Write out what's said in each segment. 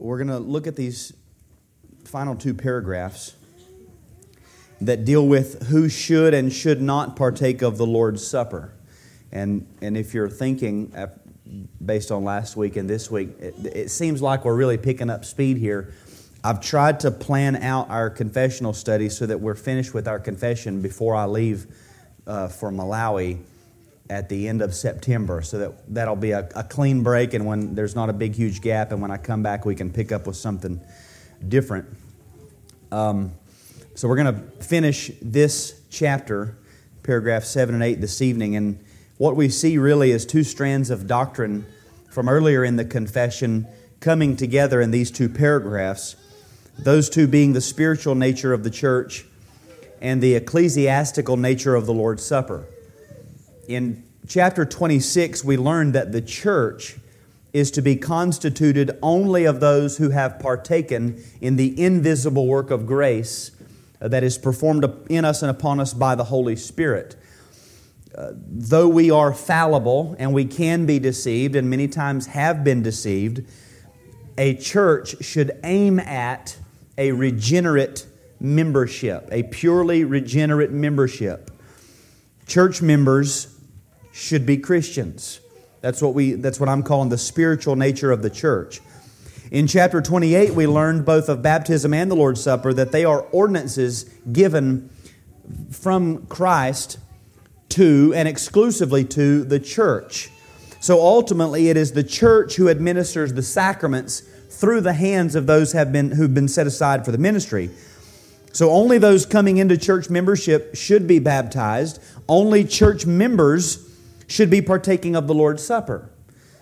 we're going to look at these final two paragraphs that deal with who should and should not partake of the Lord's Supper. And, and if you're thinking, uh, based on last week and this week, it, it seems like we're really picking up speed here. I've tried to plan out our confessional study so that we're finished with our confession before I leave uh, for Malawi at the end of September, so that that'll be a, a, clean break, and when there's not a big, huge gap, and when I come back, we can pick up with something different. Um, so we're going to finish this chapter, paragraph seven and eight, this evening, and what we see really is two strands of doctrine from earlier in the confession coming together in these two paragraphs. Those two being the spiritual nature of the church and the ecclesiastical nature of the Lord's Supper in chapter 26, we learn that the church is to be constituted only of those who have partaken in the invisible work of grace uh, that is performed in us and upon us by the Holy Spirit. Uh, though we are fallible and we can be deceived, and many times have been deceived, a church should aim at a regenerate membership, a purely regenerate membership. Church members should be Christians. That's what, we, that's what I'm calling the spiritual nature of the church. In chapter 28, we learned both of baptism and the Lord's Supper that they are ordinances given from Christ to and exclusively to the church. So ultimately, it is the church who administers the sacraments through the hands of those have been, who've been set aside for the ministry. So only those coming into church membership should be baptized. Only church members should be partaking of the Lord's Supper.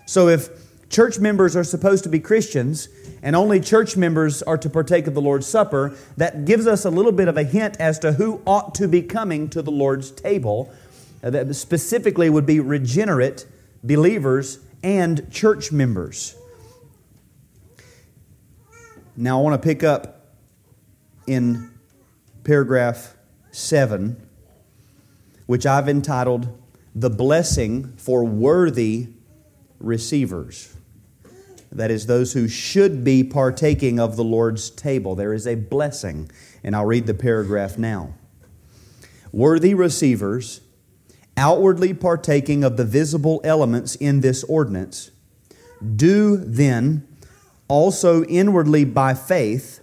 So if church members are supposed to be Christians and only church members are to partake of the Lord's Supper, that gives us a little bit of a hint as to who ought to be coming to the Lord's table. Uh, that specifically would be regenerate believers and church members. Now I want to pick up in paragraph 7, which I've entitled the blessing for worthy receivers. That is, those who should be partaking of the Lord's table. There is a blessing. And I'll read the paragraph now. Worthy receivers, outwardly partaking of the visible elements in this ordinance, do then also inwardly by faith,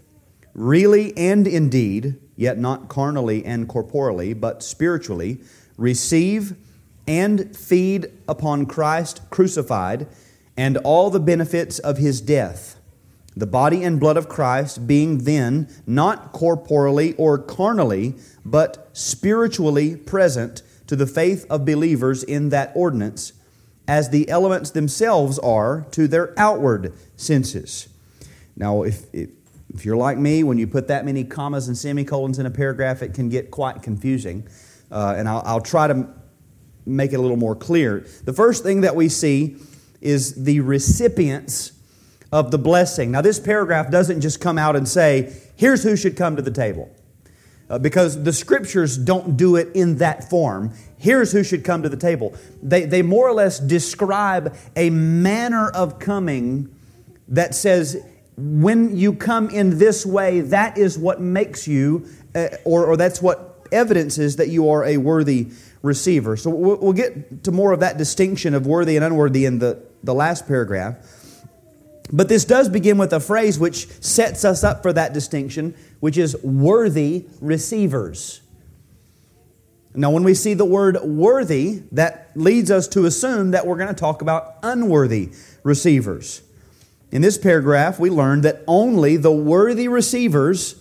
really and indeed, yet not carnally and corporally, but spiritually, receive and feed upon Christ crucified and all the benefits of his death, the body and blood of Christ being then not corporally or carnally, but spiritually present to the faith of believers in that ordinance, as the elements themselves are to their outward senses. Now, if, if, if you're like me, when you put that many commas and semicolons in a paragraph, it can get quite confusing. Uh, and I'll, I'll try to make it a little more clear. The first thing that we see is the recipients of the blessing. Now, this paragraph doesn't just come out and say, here's who should come to the table. Uh, because the scriptures don't do it in that form. Here's who should come to the table. They, they more or less describe a manner of coming that says, when you come in this way, that is what makes you, uh, or, or that's what evidences that you are a worthy receiver. So we'll get to more of that distinction of worthy and unworthy in the, the last paragraph. But this does begin with a phrase which sets us up for that distinction, which is worthy receivers. Now, when we see the word worthy, that leads us to assume that we're going to talk about unworthy receivers. In this paragraph, we learn that only the worthy receivers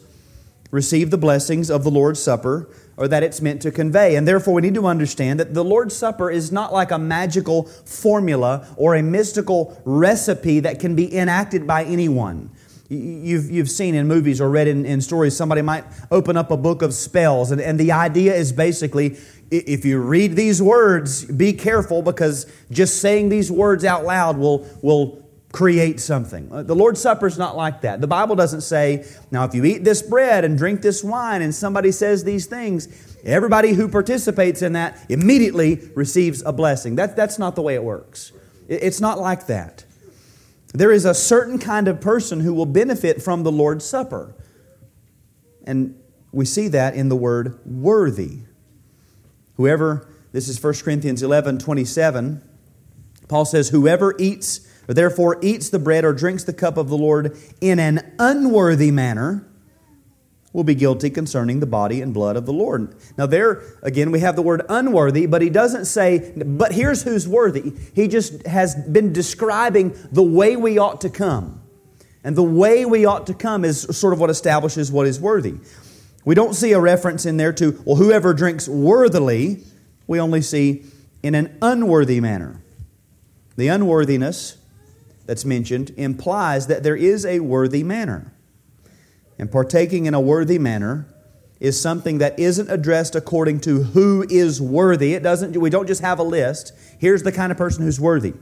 receive the blessings of the Lord's Supper or that it's meant to convey. And therefore, we need to understand that the Lord's Supper is not like a magical formula or a mystical recipe that can be enacted by anyone. You've, you've seen in movies or read in, in stories, somebody might open up a book of spells, and, and the idea is basically if you read these words, be careful because just saying these words out loud will, will create something. Uh, the Lord's Supper is not like that. The Bible doesn't say, now, if you eat this bread and drink this wine and somebody says these things, everybody who participates in that immediately receives a blessing. That, that's not the way it works. It's not like that. There is a certain kind of person who will benefit from the Lord's Supper. And we see that in the word worthy. Whoever, this is 1 Corinthians 11 27, Paul says, Whoever eats, therefore eats the bread or drinks the cup of the Lord in an unworthy manner, will be guilty concerning the body and blood of the Lord. Now, there again, we have the word unworthy, but he doesn't say, but here's who's worthy. He just has been describing the way we ought to come. And the way we ought to come is sort of what establishes what is worthy. We don't see a reference in there to, well, whoever drinks worthily, we only see in an unworthy manner. The unworthiness that's mentioned implies that there is a worthy manner. And partaking in a worthy manner is something that isn't addressed according to who is worthy. It doesn't we don't just have a list. Here's the kind of person who's worthy.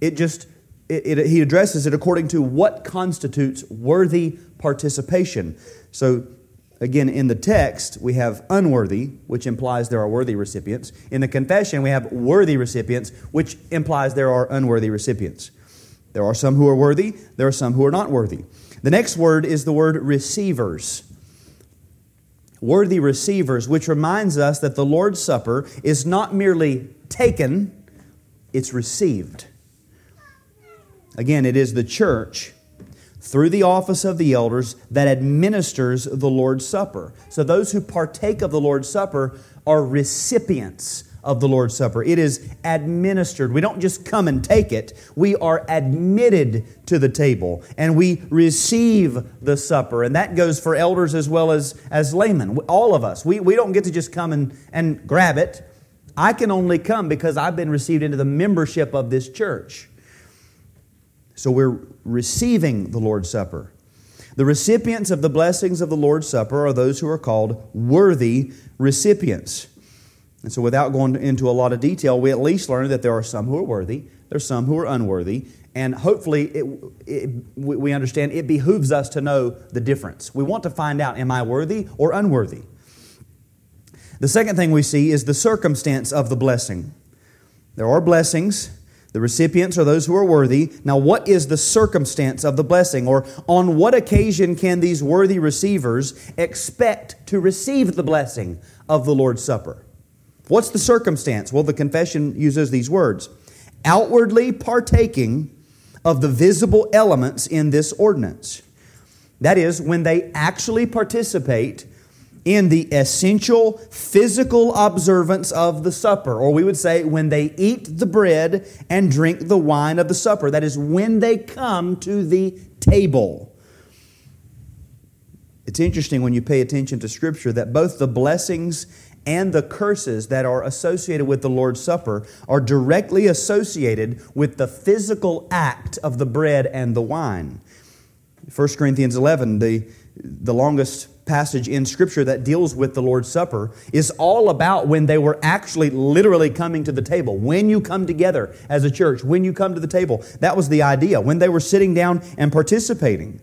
It just it, it, he addresses it according to what constitutes worthy participation. So again in the text we have unworthy, which implies there are worthy recipients. In the confession we have worthy recipients, which implies there are unworthy recipients. There are some who are worthy, there are some who are not worthy. The next word is the word receivers. Worthy receivers, which reminds us that the Lord's Supper is not merely taken, it's received. Again, it is the church through the office of the elders that administers the Lord's Supper. So those who partake of the Lord's Supper are recipients of the Lord's Supper. It is administered. We don't just come and take it, we are admitted to the table and we receive the supper. And that goes for elders as well as, as laymen. All of us. We, we don't get to just come and, and grab it. I can only come because I've been received into the membership of this church. So we're receiving the Lord's Supper. The recipients of the blessings of the Lord's Supper are those who are called worthy recipients. And so, without going into a lot of detail, we at least learn that there are some who are worthy, there's some who are unworthy, and hopefully it, it, we understand it behooves us to know the difference. We want to find out am I worthy or unworthy? The second thing we see is the circumstance of the blessing. There are blessings. The recipients are those who are worthy. Now, what is the circumstance of the blessing? Or on what occasion can these worthy receivers expect to receive the blessing of the Lord's Supper? What's the circumstance? Well, the confession uses these words outwardly partaking of the visible elements in this ordinance. That is, when they actually participate in the essential physical observance of the supper, or we would say when they eat the bread and drink the wine of the supper. That is, when they come to the table. It's interesting when you pay attention to Scripture that both the blessings and the curses that are associated with the Lord's Supper are directly associated with the physical act of the bread and the wine. 1 Corinthians 11, the, the longest passage in Scripture that deals with the Lord's Supper, is all about when they were actually literally coming to the table. When you come together as a church, when you come to the table, that was the idea. When they were sitting down and participating.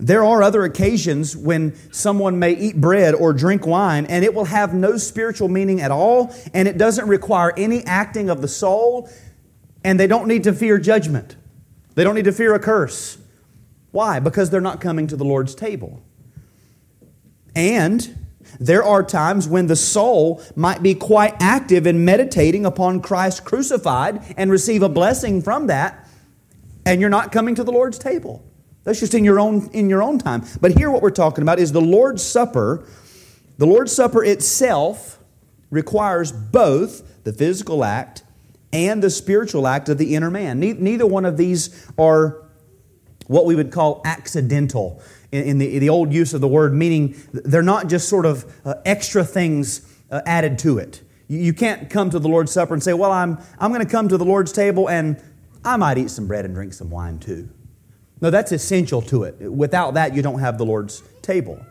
There are other occasions when someone may eat bread or drink wine and it will have no spiritual meaning at all and it doesn't require any acting of the soul and they don't need to fear judgment. They don't need to fear a curse. Why? Because they're not coming to the Lord's table. And there are times when the soul might be quite active in meditating upon Christ crucified and receive a blessing from that, and you're not coming to the Lord's table. That's just in your own in your own time. But here what we're talking about is the Lord's Supper. The Lord's Supper itself requires both the physical act and the spiritual act of the inner man. Neither one of these are what we would call accidental in the, the old use of the word, meaning they're not just sort of uh, extra things uh, added to it. You, you can't come to the Lord's Supper and say, Well, I'm, I'm going to come to the Lord's table and I might eat some bread and drink some wine too. No, that's essential to it. Without that, you don't have the Lord's table.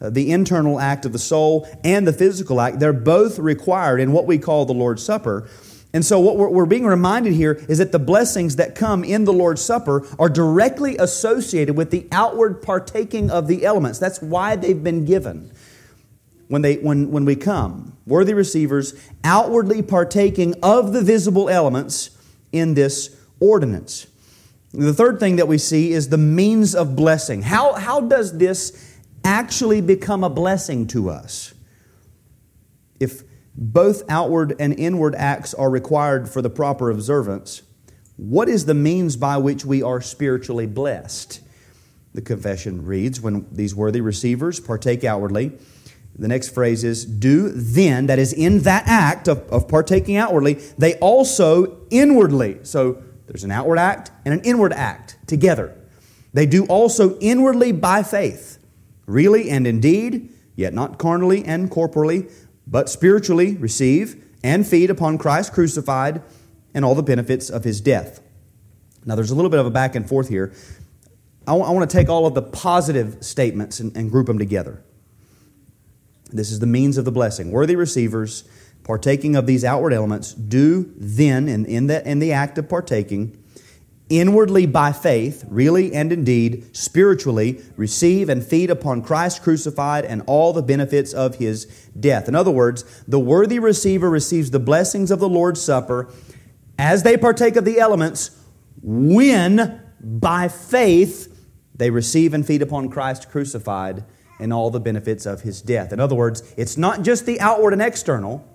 Uh, the internal act of the soul and the physical act, they're both required in what we call the Lord's Supper. And so, what we're, we're being reminded here is that the blessings that come in the Lord's Supper are directly associated with the outward partaking of the elements. That's why they've been given when, they, when, when we come. Worthy receivers outwardly partaking of the visible elements in this ordinance. The third thing that we see is the means of blessing. How, how does this actually become a blessing to us? If both outward and inward acts are required for the proper observance, what is the means by which we are spiritually blessed? The confession reads When these worthy receivers partake outwardly, the next phrase is, Do then, that is in that act of, of partaking outwardly, they also inwardly. So there's an outward act and an inward act together. They do also inwardly by faith, really and indeed, yet not carnally and corporally, but spiritually receive and feed upon Christ crucified and all the benefits of his death. Now, there's a little bit of a back and forth here. I, want to take all of the positive statements and, and group them together. This is the means of the blessing. Worthy receivers, partaking of these outward elements, do then, in, in, the, in the act of partaking, inwardly by faith, really and indeed, spiritually, receive and feed upon Christ crucified and all the benefits of his death. In other words, the worthy receiver receives the blessings of the Lord's Supper as they partake of the elements when, by faith, they receive and feed upon Christ crucified and all the benefits of his death. In other words, it's not just the outward and external,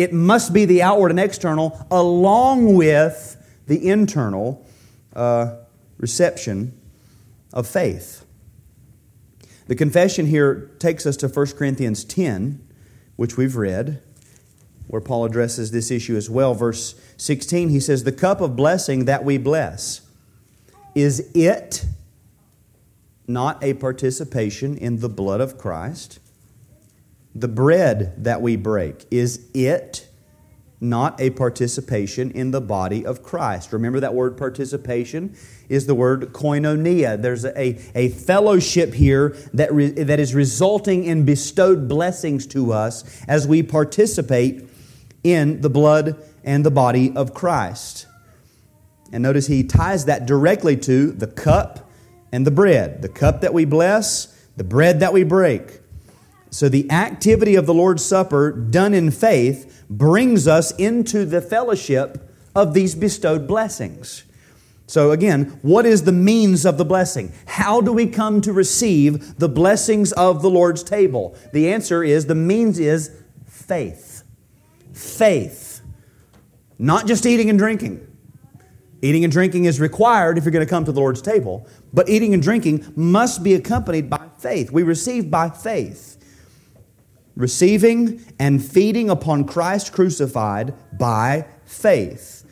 it must be the outward and external along with the internal uh, reception of faith. The confession here takes us to 1 Corinthians 10, which we've read, where Paul addresses this issue as well. Verse 16, he says, The cup of blessing that we bless, is it not a participation in the blood of Christ? The bread that we break, is it not a participation in the body of Christ? Remember that word participation is the word koinonia. There's a, a fellowship here that, re, that is resulting in bestowed blessings to us as we participate in the blood and the body of Christ. And notice he ties that directly to the cup and the bread. The cup that we bless, the bread that we break. So the activity of the Lord's Supper done in faith brings us into the fellowship of these bestowed blessings. So, again, what is the means of the blessing? How do we come to receive the blessings of the Lord's table? The answer is the means is faith. Faith. Not just eating and drinking. Eating and drinking is required if you're going to come to the Lord's table, but eating and drinking must be accompanied by faith. We receive by faith. Receiving and feeding upon Christ crucified by faith.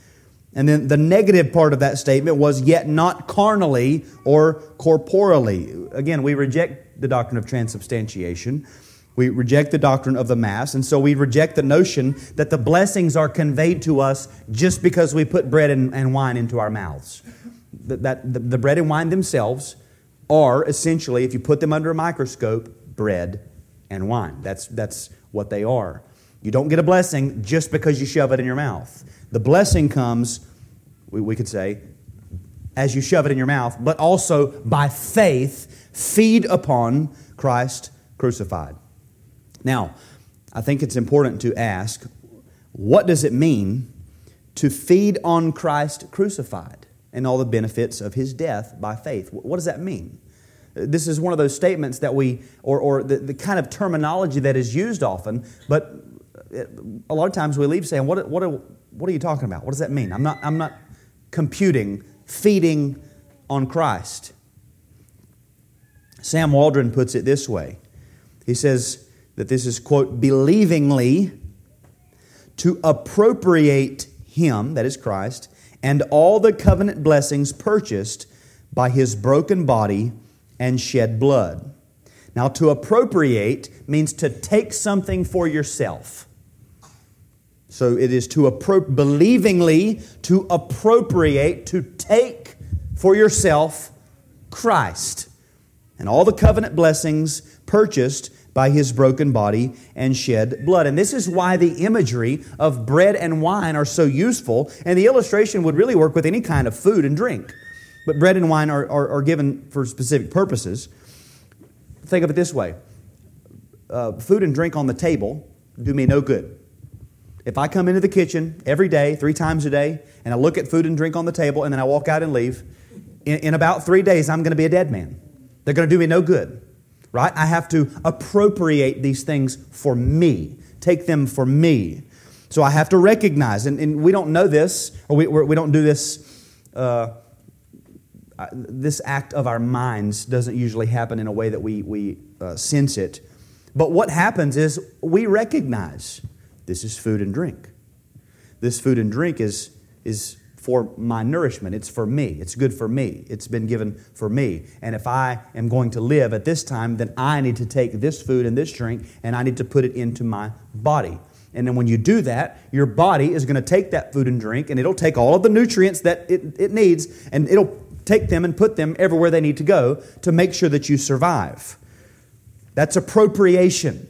And then the negative part of that statement was, yet not carnally or corporally. Again, we reject the doctrine of transubstantiation. We reject the doctrine of the Mass, and so we reject the notion that the blessings are conveyed to us just because we put bread and, and wine into our mouths. That, that the, the bread and wine themselves are essentially, if you put them under a microscope, bread and wine. That's, that's what they are. You don't get a blessing just because you shove it in your mouth. The blessing comes, we, we could say, as you shove it in your mouth, but also by faith, feed upon Christ crucified. Now, I think it's important to ask what does it mean to feed on Christ crucified and all the benefits of his death by faith? What does that mean? This is one of those statements that we, or, or the, the kind of terminology that is used often, but uh, a lot of times we leave saying, what, what, what are you talking about? What does that mean? I'm not, I'm not computing, feeding on Christ. Sam Waldron puts it this way He says, that this is, quote, believingly to appropriate him, that is Christ, and all the covenant blessings purchased by his broken body and shed blood. Now, to appropriate means to take something for yourself. So it is to appro- believingly to appropriate, to take for yourself Christ and all the covenant blessings purchased by his broken body and shed blood. And this is why the imagery of bread and wine are so useful, and the illustration would really work with any kind of food and drink. But bread and wine are, are, are given for specific purposes. Think of it this way uh, food and drink on the table do me no good. If I come into the kitchen every day, three times a day, and I look at food and drink on the table, and then I walk out and leave, in, in about three days, I'm going to be a dead man. They're going to do me no good, right? I have to appropriate these things for me, take them for me. So I have to recognize, and, and we don't know this, or we, we don't do this. Uh, this act of our minds doesn't usually happen in a way that we, we uh, sense it. But what happens is we recognize this is food and drink. This food and drink is, is for my nourishment. It's for me. It's good for me. It's been given for me. And if I am going to live at this time, then I need to take this food and this drink and I need to put it into my body. And then when you do that, your body is going to take that food and drink and it'll take all of the nutrients that it, it needs and it'll take them and put them everywhere they need to go to make sure that you survive. That's appropriation.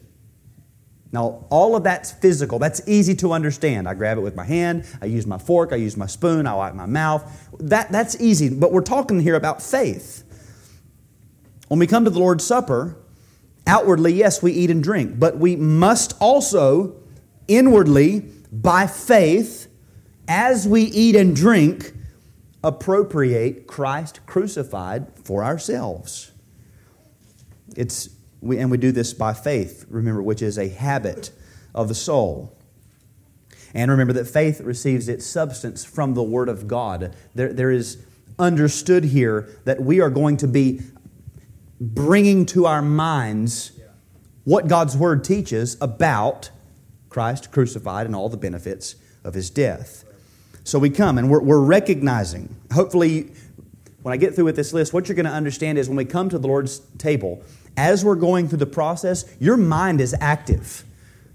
Now, all of that's physical. That's easy to understand. I grab it with my hand, I use my fork, I use my spoon, I wipe my mouth. That, that's easy. But we're talking here about faith. When we come to the Lord's Supper, outwardly, yes, we eat and drink, but we must also inwardly, by faith, as we eat and drink, appropriate Christ crucified for ourselves. It's we, and we do this by faith, remember, which is a habit of the soul. And remember that faith receives its substance from the Word of God. There, there is understood here that we are going to be bringing to our minds what God's Word teaches about Christ crucified and all the benefits of His death. So we come and we're, we're recognizing, hopefully, when I get through with this list, what you're going to understand is when we come to the Lord's table, as we're going through the process, your mind is active.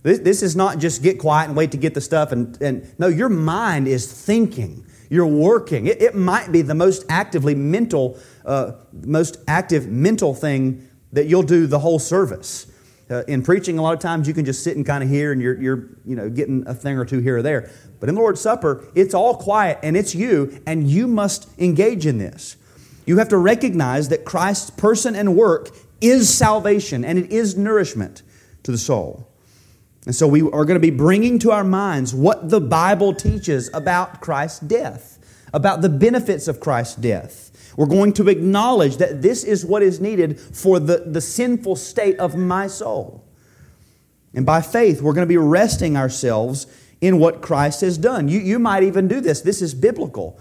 This, this is not just get quiet and wait to get the stuff. And, and no, your mind is thinking. You're working. It, it might be the most actively mental, uh, most active mental thing that you'll do the whole service. Uh, in preaching, a lot of times you can just sit and kind of hear and you're, you're you know, getting a thing or two here or there. But in the Lord's Supper, it's all quiet and it's you, and you must engage in this. You have to recognize that Christ's person and work is salvation and it is nourishment to the soul. And so we are going to be bringing to our minds what the Bible teaches about Christ's death, about the benefits of Christ's death. We're going to acknowledge that this is what is needed for the, the sinful state of my soul. And by faith, we're going to be resting ourselves in what Christ has done. You, you might even do this. This is biblical,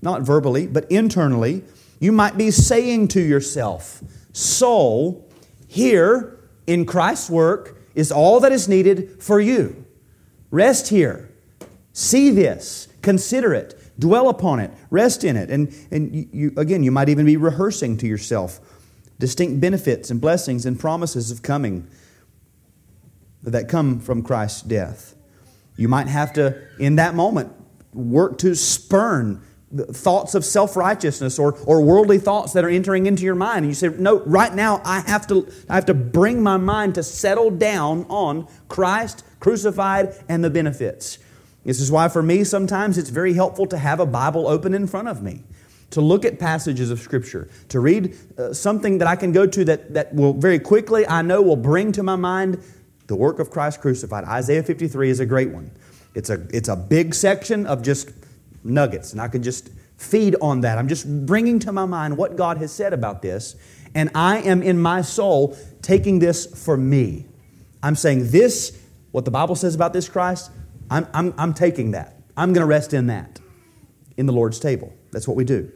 not verbally, but internally. You might be saying to yourself, soul here in Christ's work is all that is needed for you. Rest here. See this. Consider it. Dwell upon it. Rest in it. And, and you, again, you might even be rehearsing to yourself distinct benefits and blessings and promises of coming that come from Christ's death. You might have to, in that moment, work to spurn thoughts of self-righteousness or, or worldly thoughts that are entering into your mind and you say no right now i have to i have to bring my mind to settle down on christ crucified and the benefits this is why for me sometimes it's very helpful to have a bible open in front of me to look at passages of scripture to read uh, something that i can go to that, that will very quickly i know will bring to my mind the work of christ crucified isaiah 53 is a great one it's a, it's a big section of just nuggets, and I can just feed on that. I'm just bringing to my mind what God has said about this, and I am in my soul taking this for me. I'm saying this, what the Bible says about this Christ, I'm, I'm, I'm taking that. I'm going to rest in that in the Lord's table. That's what we do.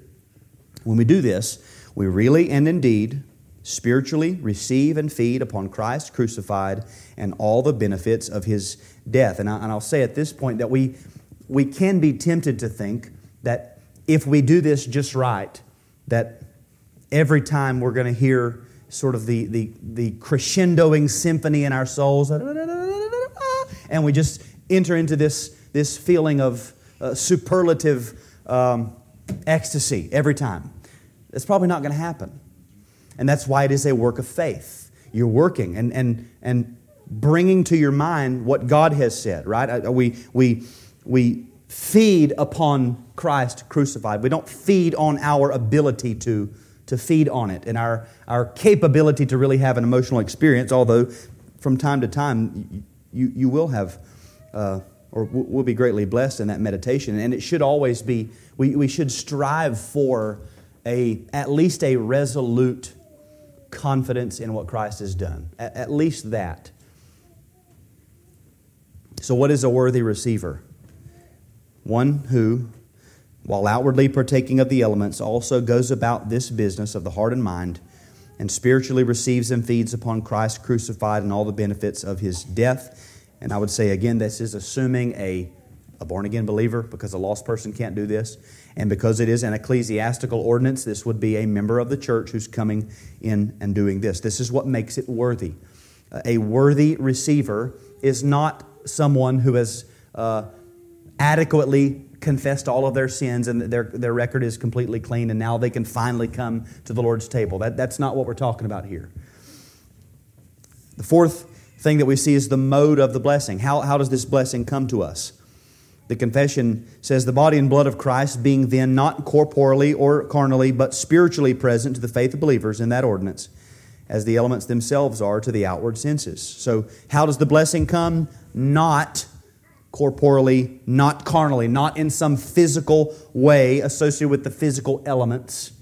When we do this, we really and indeed spiritually receive and feed upon Christ crucified and all the benefits of his death. And, I, will say at this point that we, we can be tempted to think that if we do this just right, that every time we're going to hear sort of the, the, the crescendoing symphony in our souls, and we just enter into this, this feeling of uh, superlative um, ecstasy every time. That's probably not going to happen. And that's why it is a work of faith. You're working and, and, and bringing to your mind what God has said, right? Uh, we, we, we feed upon Christ crucified. We don't feed on our ability to, to feed on it and our, our capability to really have an emotional experience, although from time to time you, you will have, uh, or will be greatly blessed in that meditation. And it should always be, we, we should strive for a, at least a resolute confidence in what Christ has done. At, at least that. So, what is a worthy receiver? One who, while outwardly partaking of the elements, also goes about this business of the heart and mind and spiritually receives and feeds upon Christ crucified and all the benefits of his death. And I would say again, this is assuming a, a born again believer because a lost person can't do this. And because it is an ecclesiastical ordinance, this would be a member of the church who's coming in and doing this. This is what makes it worthy. A worthy receiver is not someone who has uh, adequately confessed all of their sins and their, their record is completely clean and now they can finally come to the Lord's table. That, that's not what we're talking about here. The fourth thing that we see is the mode of the blessing. How, how does this blessing come to us? The confession says, The body and blood of Christ, being then not corporally or carnally, but spiritually present to the faith of believers in that ordinance, as the elements themselves are to the outward senses. So, how does the blessing come? Not corporally, not carnally, not in some physical way associated with the physical elements.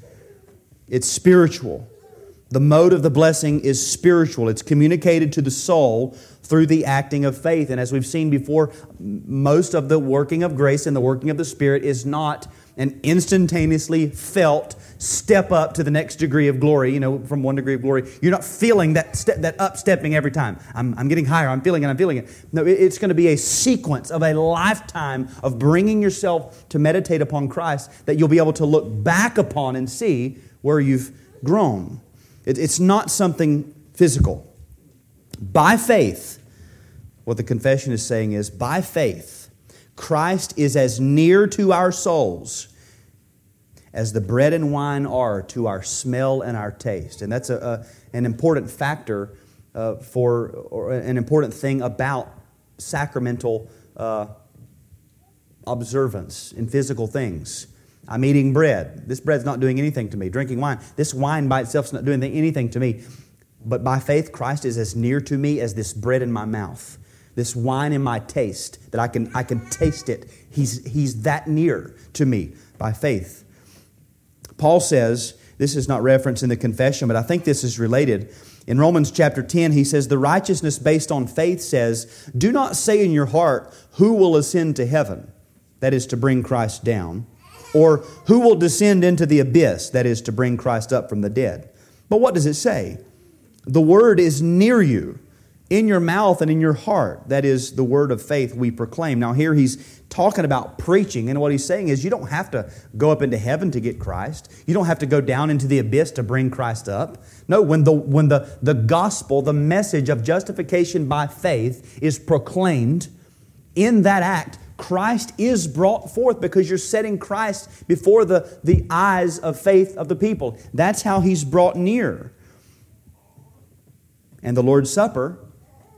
It's spiritual. The mode of the blessing is spiritual. It's communicated to the soul through the acting of faith. And as we've seen before, most of the working of grace and the working of the Spirit is not an instantaneously felt step up to the next degree of glory, you know, from one degree of glory. You're not feeling that step, that up stepping every time. I'm, I'm getting higher, I'm feeling it, I'm feeling it. No, it's going to be a sequence of a lifetime of bringing yourself to meditate upon Christ that you'll be able to look back upon and see where you've grown. It, it's not something physical. By faith, what the confession is saying is by faith, Christ is as near to our souls as the bread and wine are to our smell and our taste. And that's a, a an important factor uh, for, or an important thing about sacramental uh, observance in physical things. I'm eating bread. This bread's not doing anything to me. Drinking wine. This wine by itself is not doing anything to me. But by faith, Christ is as near to me as this bread in my mouth this wine in my taste, that I can, I can taste it. He's, he's that near to me by faith. Paul says, this is not referenced in the confession, but I think this is related. In Romans chapter 10, he says, The righteousness based on faith says, Do not say in your heart, Who will ascend to heaven? That is to bring Christ down. Or who will descend into the abyss? That is to bring Christ up from the dead. But what does it say? The word is near you in your mouth and in your heart. That is the word of faith we proclaim. Now, here he's talking about preaching, and what he's saying is you don't have to go up into heaven to get Christ. You don't have to go down into the abyss to bring Christ up. No, when the, when the, the gospel, the message of justification by faith is proclaimed, in that act, Christ is brought forth because you're setting Christ before the, the eyes of faith of the people. That's how he's brought near. And the Lord's Supper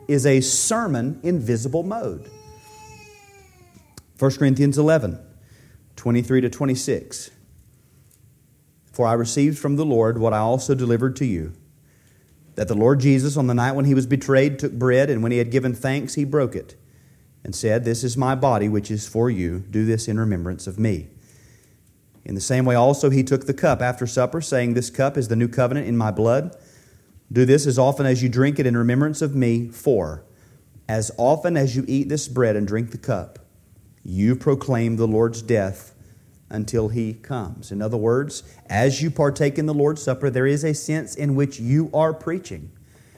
is a sermon in visible mode. 1 Corinthians 11, 23 to 26. For I received from the Lord what I also delivered to you that the Lord Jesus, on the night when he was betrayed, took bread, and when he had given thanks, he broke it, and said, This is my body, which is for you. Do this in remembrance of me. In the same way, also, he took the cup after supper, saying, This cup is the new covenant in my blood. Do this as often as you drink it in remembrance of me, for as often as you eat this bread and drink the cup, you proclaim the Lord's death until he comes. In other words, as you partake in the Lord's Supper, there is a sense in which you are preaching.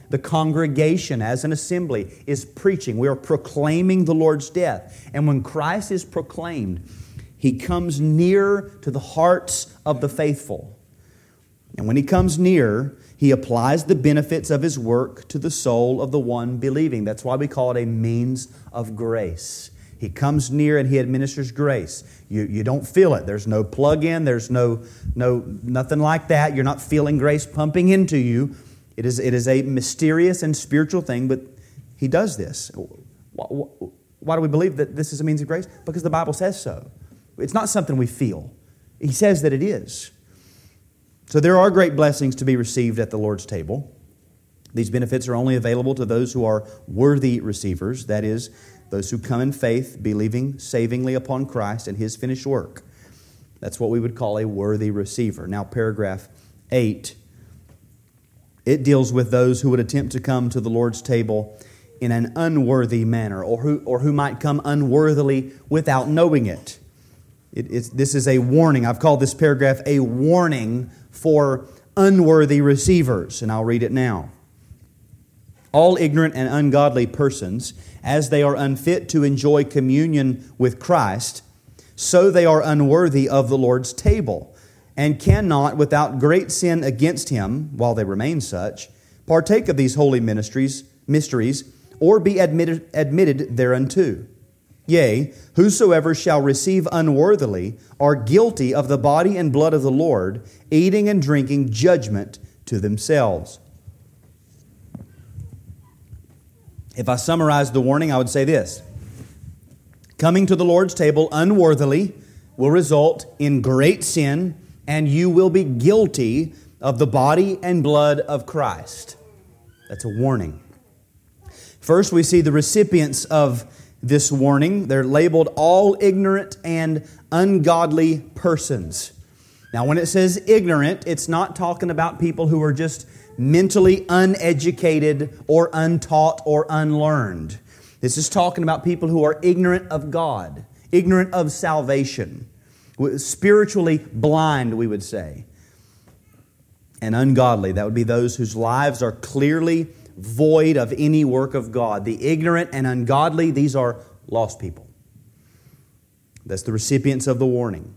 The congregation, as an assembly, is preaching. We are proclaiming the Lord's death. And when Christ is proclaimed, he comes near to the hearts of the faithful. And when he comes near, he applies the benefits of his work to the soul of the one believing. That's why we call it a means of grace. He comes near and he administers grace. You, you don't feel it. There's no plug in, there's no, no nothing like that. You're not feeling grace pumping into you. It is, it is a mysterious and spiritual thing, but he does this. Why do we believe that this is a means of grace? Because the Bible says so. It's not something we feel. He says that it is. So there are great blessings to be received at the Lord's table. These benefits are only available to those who are worthy receivers, that is, those who come in faith, believing savingly upon Christ and his finished work. That's what we would call a worthy receiver. Now, paragraph 8, it deals with those who would attempt to come to the Lord's table in an unworthy manner or who, or who might come unworthily without knowing it. it this is a warning. I've called this paragraph a warning for unworthy receivers, and I'll read it now. All ignorant and ungodly persons, as they are unfit to enjoy communion with Christ, so they are unworthy of the Lord's table, and cannot, without great sin against him, while they remain such, partake of these holy ministries, mysteries, or be admitted, admitted thereunto. Yea, whosoever shall receive unworthily are guilty of the body and blood of the Lord, eating and drinking judgment to themselves. If I summarize the warning, I would say this Coming to the Lord's table unworthily will result in great sin, and you will be guilty of the body and blood of Christ. That's a warning. First, we see the recipients of this warning. They're labeled all ignorant and ungodly persons. Now, when it says ignorant, it's not talking about people who are just mentally uneducated or untaught or unlearned. This is talking about people who are ignorant of God, ignorant of salvation, spiritually blind, we would say. And ungodly, that would be those whose lives are clearly void of any work of God. The ignorant and ungodly, these are lost people. That's the recipients of the warning.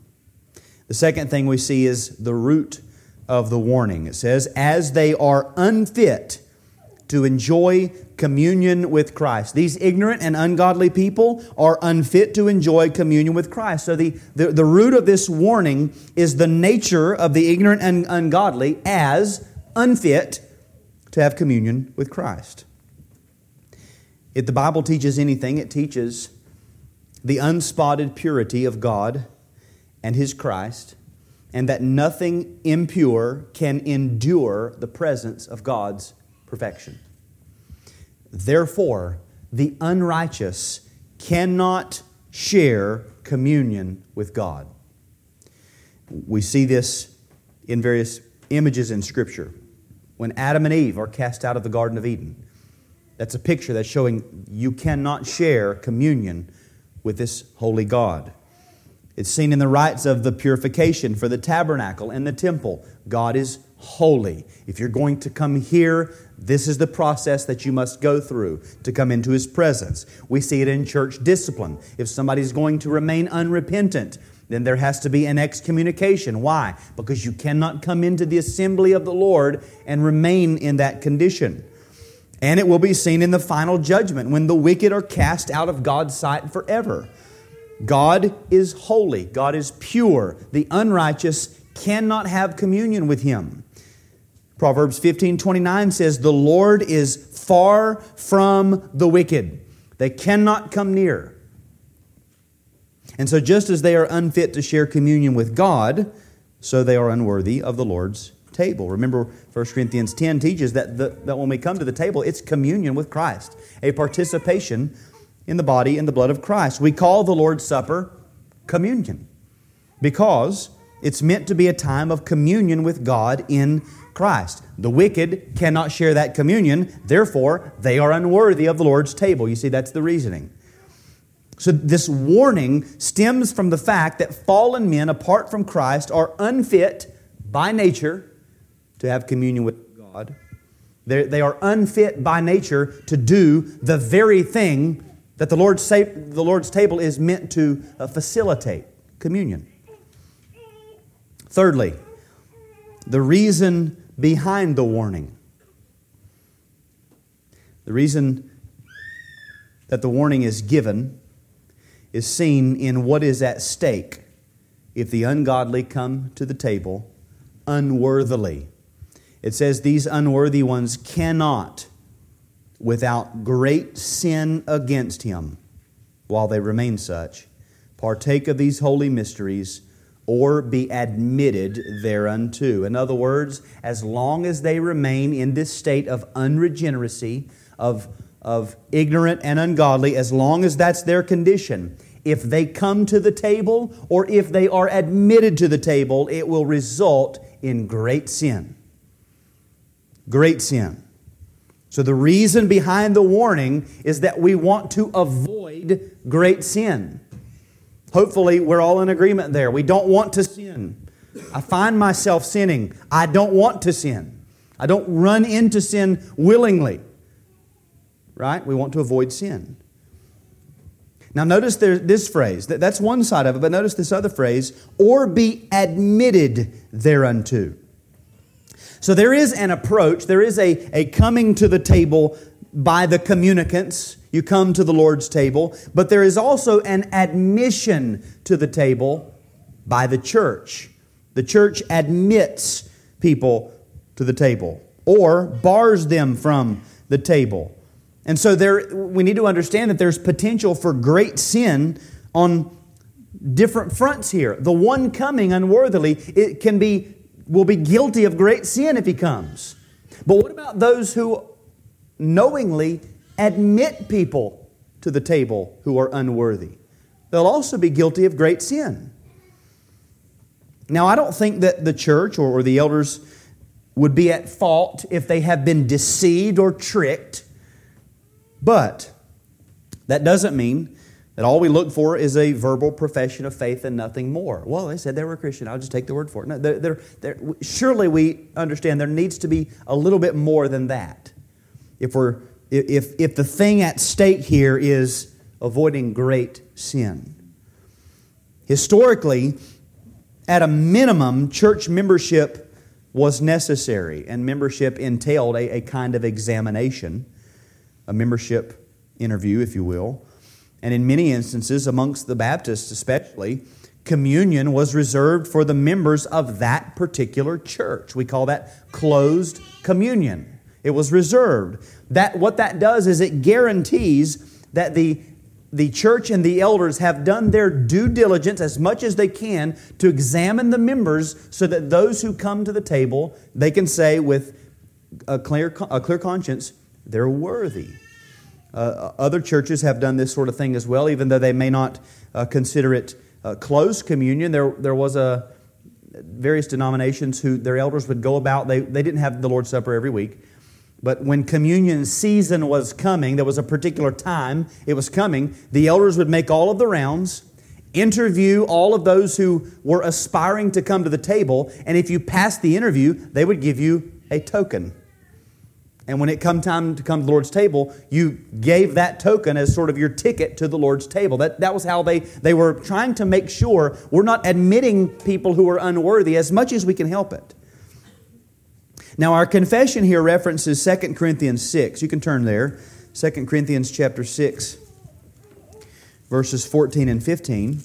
The second thing we see is the root of the warning. It says, as they are unfit to enjoy communion with Christ. These ignorant and ungodly people are unfit to enjoy communion with Christ. So, the, the, the root of this warning is the nature of the ignorant and ungodly as unfit to have communion with Christ. If the Bible teaches anything, it teaches the unspotted purity of God and His Christ, and that nothing impure can endure the presence of God's perfection. Therefore, the unrighteous cannot share communion with God. We see this in various images in Scripture. When Adam and Eve are cast out of the Garden of Eden, that's a picture that's showing you cannot share communion with this holy God. It's seen in the rites of the purification for the tabernacle and the temple. God is holy. If you're going to come here, this is the process that you must go through to come into His presence. We see it in church discipline. If somebody's going to remain unrepentant, then there has to be an excommunication. Why? Because you cannot come into the assembly of the Lord and remain in that condition. And it will be seen in the final judgment when the wicked are cast out of God's sight forever. God is holy, God is pure. The unrighteous cannot have communion with him. Proverbs 15 29 says, The Lord is far from the wicked. They cannot come near. And so, just as they are unfit to share communion with God, so they are unworthy of the Lord's table. Remember, 1 Corinthians 10 teaches that, the, that when we come to the table, it's communion with Christ, a participation in the body and the blood of Christ. We call the Lord's Supper communion because it's meant to be a time of communion with God in Christ. The wicked cannot share that communion, therefore, they are unworthy of the Lord's table. You see, that's the reasoning. So, this warning stems from the fact that fallen men, apart from Christ, are unfit by nature to have communion with God. They're, they are unfit by nature to do the very thing that the Lord's, the Lord's table is meant to uh, facilitate communion. Thirdly, the reason behind the warning. The reason that the warning is given is seen in what is at stake if the ungodly come to the table unworthily. It says, These unworthy ones cannot without great sin against him, while they remain such, partake of these holy mysteries, or be admitted thereunto. In other words, as long as they remain in this state of unregeneracy, of, of ignorant and ungodly, as long as that's their condition, if they come to the table or if they are admitted to the table, it will result in great sin. Great sin. So, the reason behind the warning is that we want to avoid great sin. Hopefully, we're all in agreement there. We don't want to sin. I find myself sinning. I don't want to sin. I don't run into sin willingly. Right? We want to avoid sin. Now, notice there, this phrase. That's one side of it, but notice this other phrase or be admitted thereunto. So there is an approach, there is a, a coming to the table by the communicants. You come to the Lord's table, but there is also an admission to the table by the church. The church admits people to the table or bars them from the table. And so there we need to understand that there's potential for great sin on different fronts here. The one coming unworthily, it can be will be guilty of great sin if he comes. But what about those who knowingly admit people to the table who are unworthy? They'll also be guilty of great sin. Now, I don't think that the church or, the elders would be at fault if they have been deceived or tricked, but that doesn't mean that all we look for is a verbal profession of faith and nothing more. Well, they said they were a Christian. I'll just take the word for it. No, they're, they're, they're, surely we understand there needs to be a little bit more than that. If, we're, if, if the thing at stake here is avoiding great sin. Historically, at a minimum, church membership was necessary, and membership entailed a, a kind of examination, a membership interview, if you will. And in many instances, amongst the Baptists especially, communion was reserved for the members of that particular church. We call that closed communion. It was reserved. That what that does is it guarantees that the the church and the elders have done their due diligence as much as they can to examine the members so that those who come to the table they can say with a clear, a clear conscience they're worthy uh, other churches have done this sort of thing as well, even though they may not uh, consider it uh, closed communion. There, there was a various denominations who their elders would go about. They, they didn't have the Lord's Supper every week, but when communion season was coming, there was a particular time it was coming. The elders would make all of the rounds, interview all of those who were aspiring to come to the table, and if you passed the interview, they would give you a token. And when it come time to come to the Lord's table, you gave that token as sort of your ticket to the Lord's table. That, that was how they, they were trying to make sure we're not admitting people who are unworthy as much as we can help it. Now, our confession here references 2 Corinthians 6. You can turn there. 2 Corinthians chapter 6, verses 14 and 15.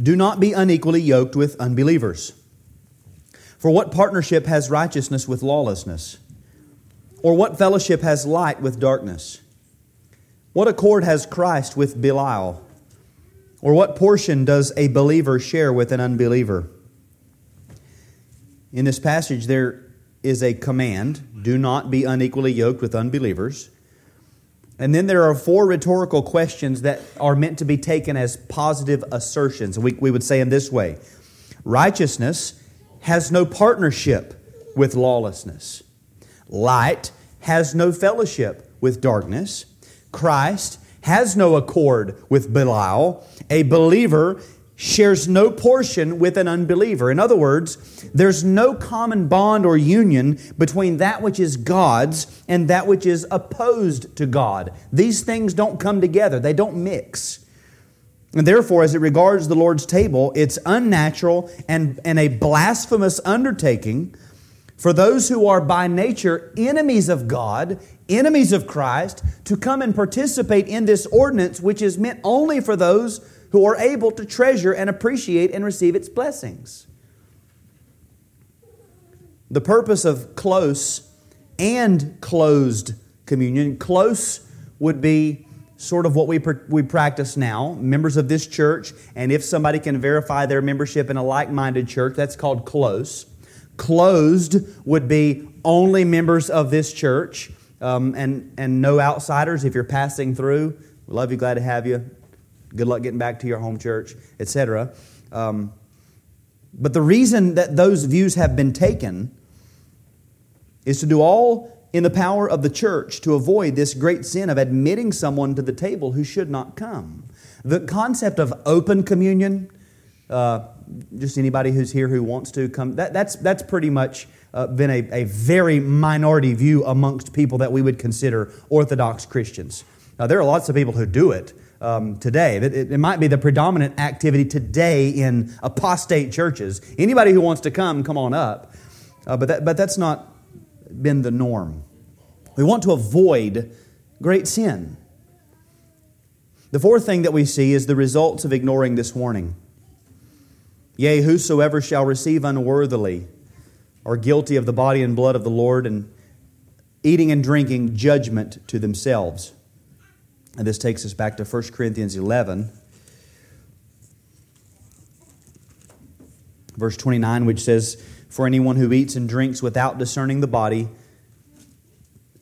Do not be unequally yoked with unbelievers. For what partnership has righteousness with lawlessness? Or what fellowship has light with darkness? What accord has Christ with Belial? Or what portion does a believer share with an unbeliever? In this passage, there is a command do not be unequally yoked with unbelievers. And then there are four rhetorical questions that are meant to be taken as positive assertions. We, we would say in this way Righteousness has no partnership with lawlessness, light has no fellowship with darkness, Christ has no accord with Belial, a believer shares no portion with an unbeliever. In other words, there's no common bond or union between that which is God's and that which is opposed to God. These things don't come together, they don't mix. And therefore, as it regards the Lord's table, it's unnatural and, and a blasphemous undertaking for those who are by nature enemies of God, enemies of Christ, to come and participate in this ordinance, which is meant only for those who are able to treasure and appreciate and receive its blessings. The purpose of close and closed communion, close would be sort of what we, we practice now, members of this church, and if somebody can verify their membership in a like minded church, that's called close. Closed would be only members of this church um, and, and no outsiders if you're passing through. We love you, glad to have you. Good luck getting back to your home church, etc. Um, but the reason that those views have been taken is to do all in the power of the church to avoid this great sin of admitting someone to the table who should not come. The concept of open communion, uh, just anybody who's here who wants to come, that, that's, that's pretty much uh, been a, a very minority view amongst people that we would consider Orthodox Christians. Now, there are lots of people who do it um, today. It, it, it, might be the predominant activity today in apostate churches. Anybody who wants to come, come on up. Uh, but, that, but that's not been the norm. We want to avoid great sin. The fourth thing that we see is the results of ignoring this warning. Yea, whosoever shall receive unworthily are guilty of the body and blood of the Lord, and eating and drinking judgment to themselves. And this takes us back to 1 Corinthians 11, verse 29, which says, For anyone who eats and drinks without discerning the body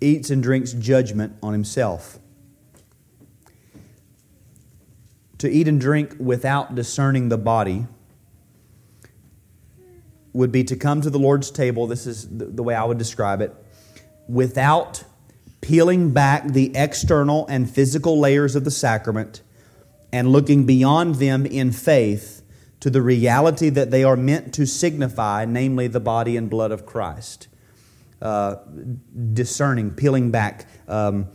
eats and drinks judgment on himself. To eat and drink without discerning the body would be to come to the Lord's table, this is the way I would describe it, without peeling back the external and physical layers of the sacrament and looking beyond them in faith to the reality that they are meant to signify, namely the body and blood of Christ. Uh, discerning, peeling back, um,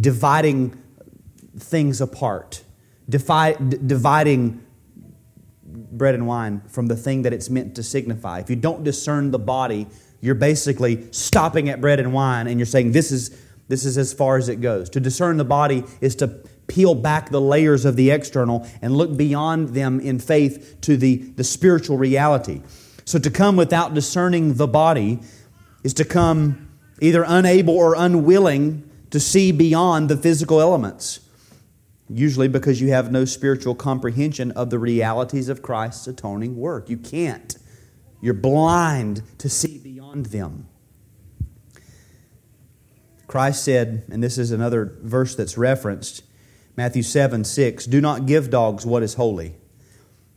dividing things apart, defi- d- dividing bread and wine from the thing that it's meant to signify. If you don't discern the body, you're basically stopping at bread and wine and you're saying, This is this is as far as it goes. To discern the body is to peel back the layers of the external and look beyond them in faith to the, the spiritual reality. So to come without discerning the body is to come either unable or unwilling to see beyond the physical elements. Usually because you have no spiritual comprehension of the realities of Christ's atoning work. You can't. You're blind to see beyond them. Christ said, and this is another verse that's referenced, Matthew 7 6, do not give dogs what is holy,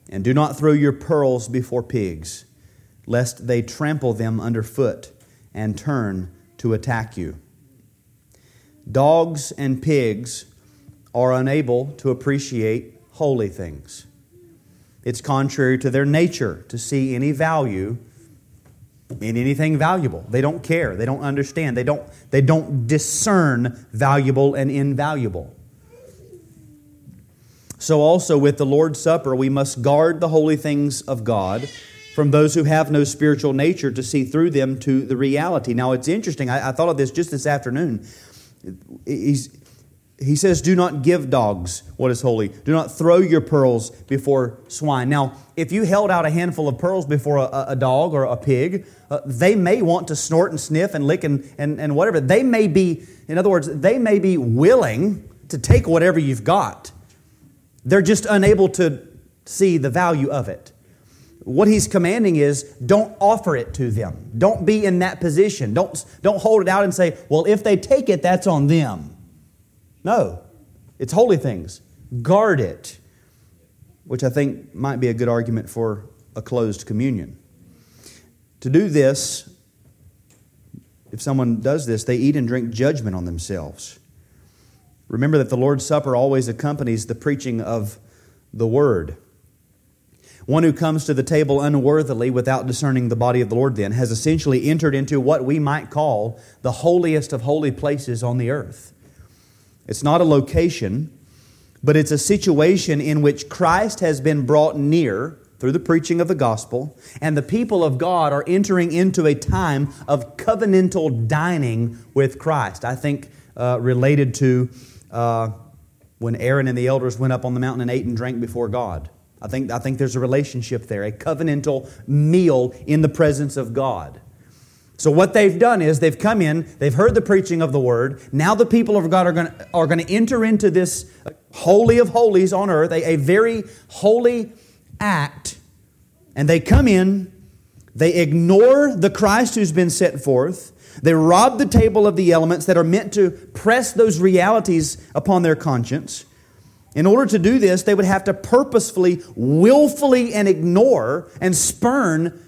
and do not throw your pearls before pigs, lest they trample them underfoot and turn to attack you. Dogs and pigs are unable to appreciate holy things. It's contrary to their nature to see any value in anything valuable. They don't care. They don't understand. They don't, they don't discern valuable and invaluable. So, also with the Lord's Supper, we must guard the holy things of God from those who have no spiritual nature to see through them to the reality. Now, it's interesting. I, I thought of this just this afternoon. He's, he says, Do not give dogs what is holy. Do not throw your pearls before swine. Now, if you held out a handful of pearls before a, a dog or a pig, uh, they may want to snort and sniff and lick and, and, and whatever. They may be, in other words, they may be willing to take whatever you've got. They're just unable to see the value of it. What he's commanding is don't offer it to them. Don't be in that position. Don't, don't hold it out and say, well, if they take it, that's on them. No, it's holy things. Guard it, which I think might be a good argument for a closed communion. To do this, if someone does this, they eat and drink judgment on themselves. Remember that the Lord's Supper always accompanies the preaching of the Word. One who comes to the table unworthily without discerning the body of the Lord, then, has essentially entered into what we might call the holiest of holy places on the earth. It's not a location, but it's a situation in which Christ has been brought near through the preaching of the gospel, and the people of God are entering into a time of covenantal dining with Christ. I think uh, related to uh, when Aaron and the elders went up on the mountain and ate and drank before God. I think, I think there's a relationship there, a covenantal meal in the presence of God. So, what they've done is they've come in, they've heard the preaching of the word. Now, the people of God are going to, enter into this holy of holies on earth, a, a very holy act. And they come in, They ignore the Christ who's been set forth. They rob the table of the elements that are meant to press those realities upon their conscience. In order to do this, they would have to purposefully, willfully, and ignore and spurn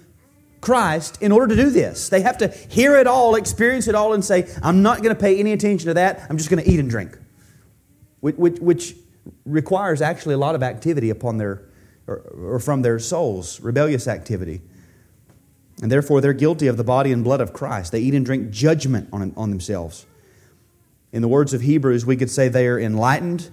Christ in order to do this. They have to hear it all, experience it all, and say, I'm not going to pay any attention to that. I'm just going to eat and drink. Which, which, which, requires actually a lot of activity upon their, or, or from their souls, rebellious activity. And therefore, they're guilty of the body and blood of Christ. They eat and drink judgment on, on themselves. In the words of Hebrews, we could say they are enlightened.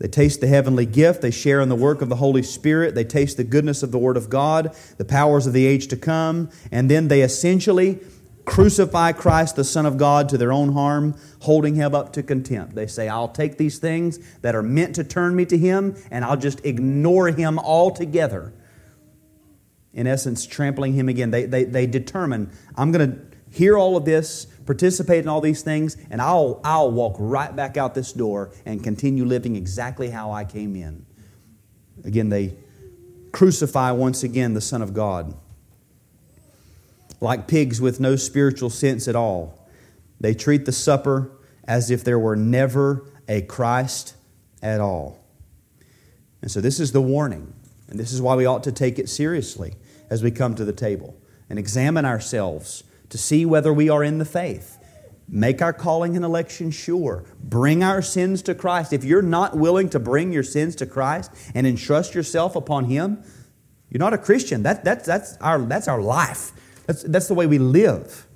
They taste the heavenly gift. They share in the work of the Holy Spirit. They taste the goodness of the Word of God, the powers of the age to come. And then they essentially crucify Christ, the Son of God, to their own harm, holding him up to contempt. They say, I'll take these things that are meant to turn me to him, and I'll just ignore him altogether in essence, trampling him again. They, they, they determine, I'm going to hear all of this, participate in all these things, and I'll, I'll walk right back out this door and continue living exactly how I came in. Again, they crucify once again the Son of God. Like pigs with no spiritual sense at all, they treat the supper as if there were never a Christ at all. And so, this is the warning. And this is why we ought to take it seriously as we come to the table and examine ourselves to see whether we are in the faith. Make our calling and election sure. Bring our sins to Christ. If you're not willing to bring your sins to Christ and entrust yourself upon Him, you're not a Christian. That, that, that's, our, that's our life. That's, that's the way we live.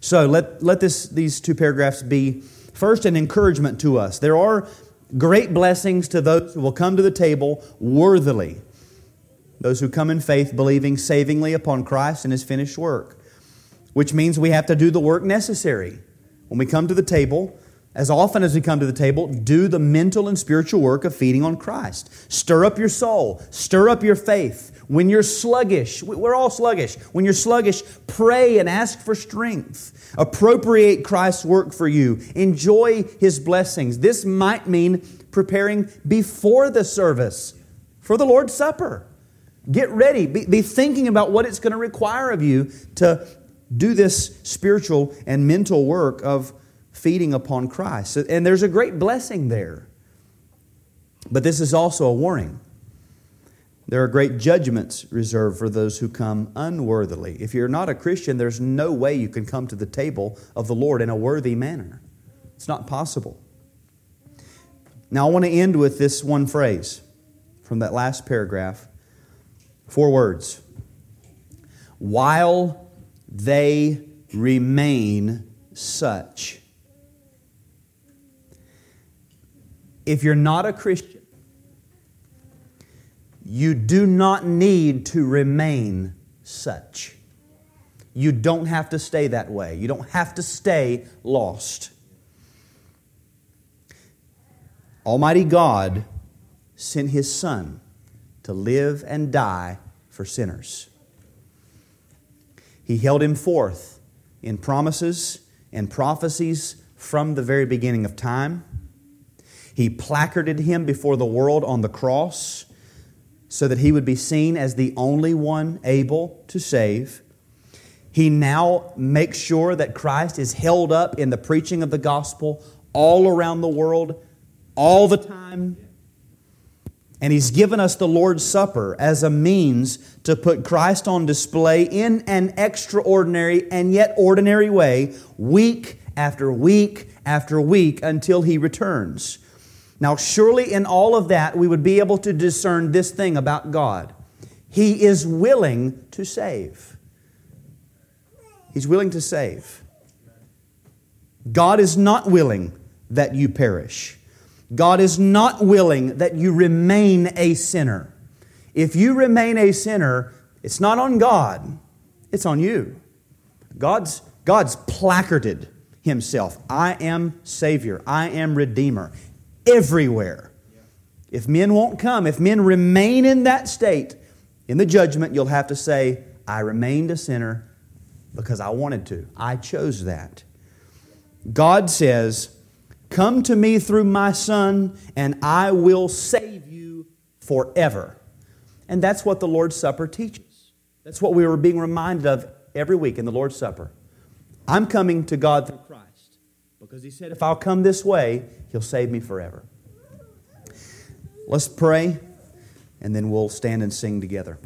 So let, let this, these two paragraphs be first an encouragement to us. There are great blessings to those who will come to the table worthily. Those who come in faith, believing savingly upon Christ and his finished work, which means we have to do the work necessary. When we come to the table, as often as we come to the table, do the mental and spiritual work of feeding on Christ. Stir up your soul, stir up your faith. When you're sluggish, we're all sluggish. When you're sluggish, pray and ask for strength. Appropriate Christ's work for you. Enjoy his blessings. This might mean preparing before the service for the Lord's Supper. Get ready. Be, be thinking about what it's going to require of you to do this spiritual and mental work of feeding upon Christ. And there's a great blessing there. But this is also a warning. There are great judgments reserved for those who come unworthily. If you're not a Christian, there's no way you can come to the table of the Lord in a worthy manner. It's not possible. Now, I want to end with this one phrase from that last paragraph. Four words. While they remain such. If you're not a Christian, you do not need to remain such. You don't have to stay that way. You don't have to stay lost. Almighty God sent His Son to live and die for sinners. He held him forth in promises and prophecies from the very beginning of time. He placarded him before the world on the cross so that he would be seen as the only one able to save. He now makes sure that Christ is held up in the preaching of the gospel all around the world, all the time. And he's given us the Lord's Supper as a means to put Christ on display in an extraordinary and yet ordinary way, week after week after week, until he returns. Now, surely in all of that, we would be able to discern this thing about God He is willing to save. He's willing to save. God is not willing that you perish. God is not willing that you remain a sinner. If you remain a sinner, it's not on God, it's on you. God's, God's placarded Himself I am Savior, I am Redeemer everywhere. If men won't come, if men remain in that state, in the judgment, you'll have to say, I remained a sinner because I wanted to. I chose that. God says, Come to me through my Son, and I will save you forever. And that's what the Lord's Supper teaches. That's what we were being reminded of every week in the Lord's Supper. I'm coming to God through Christ because He said, if I'll come this way, He'll save me forever. Let's pray, and then we'll stand and sing together.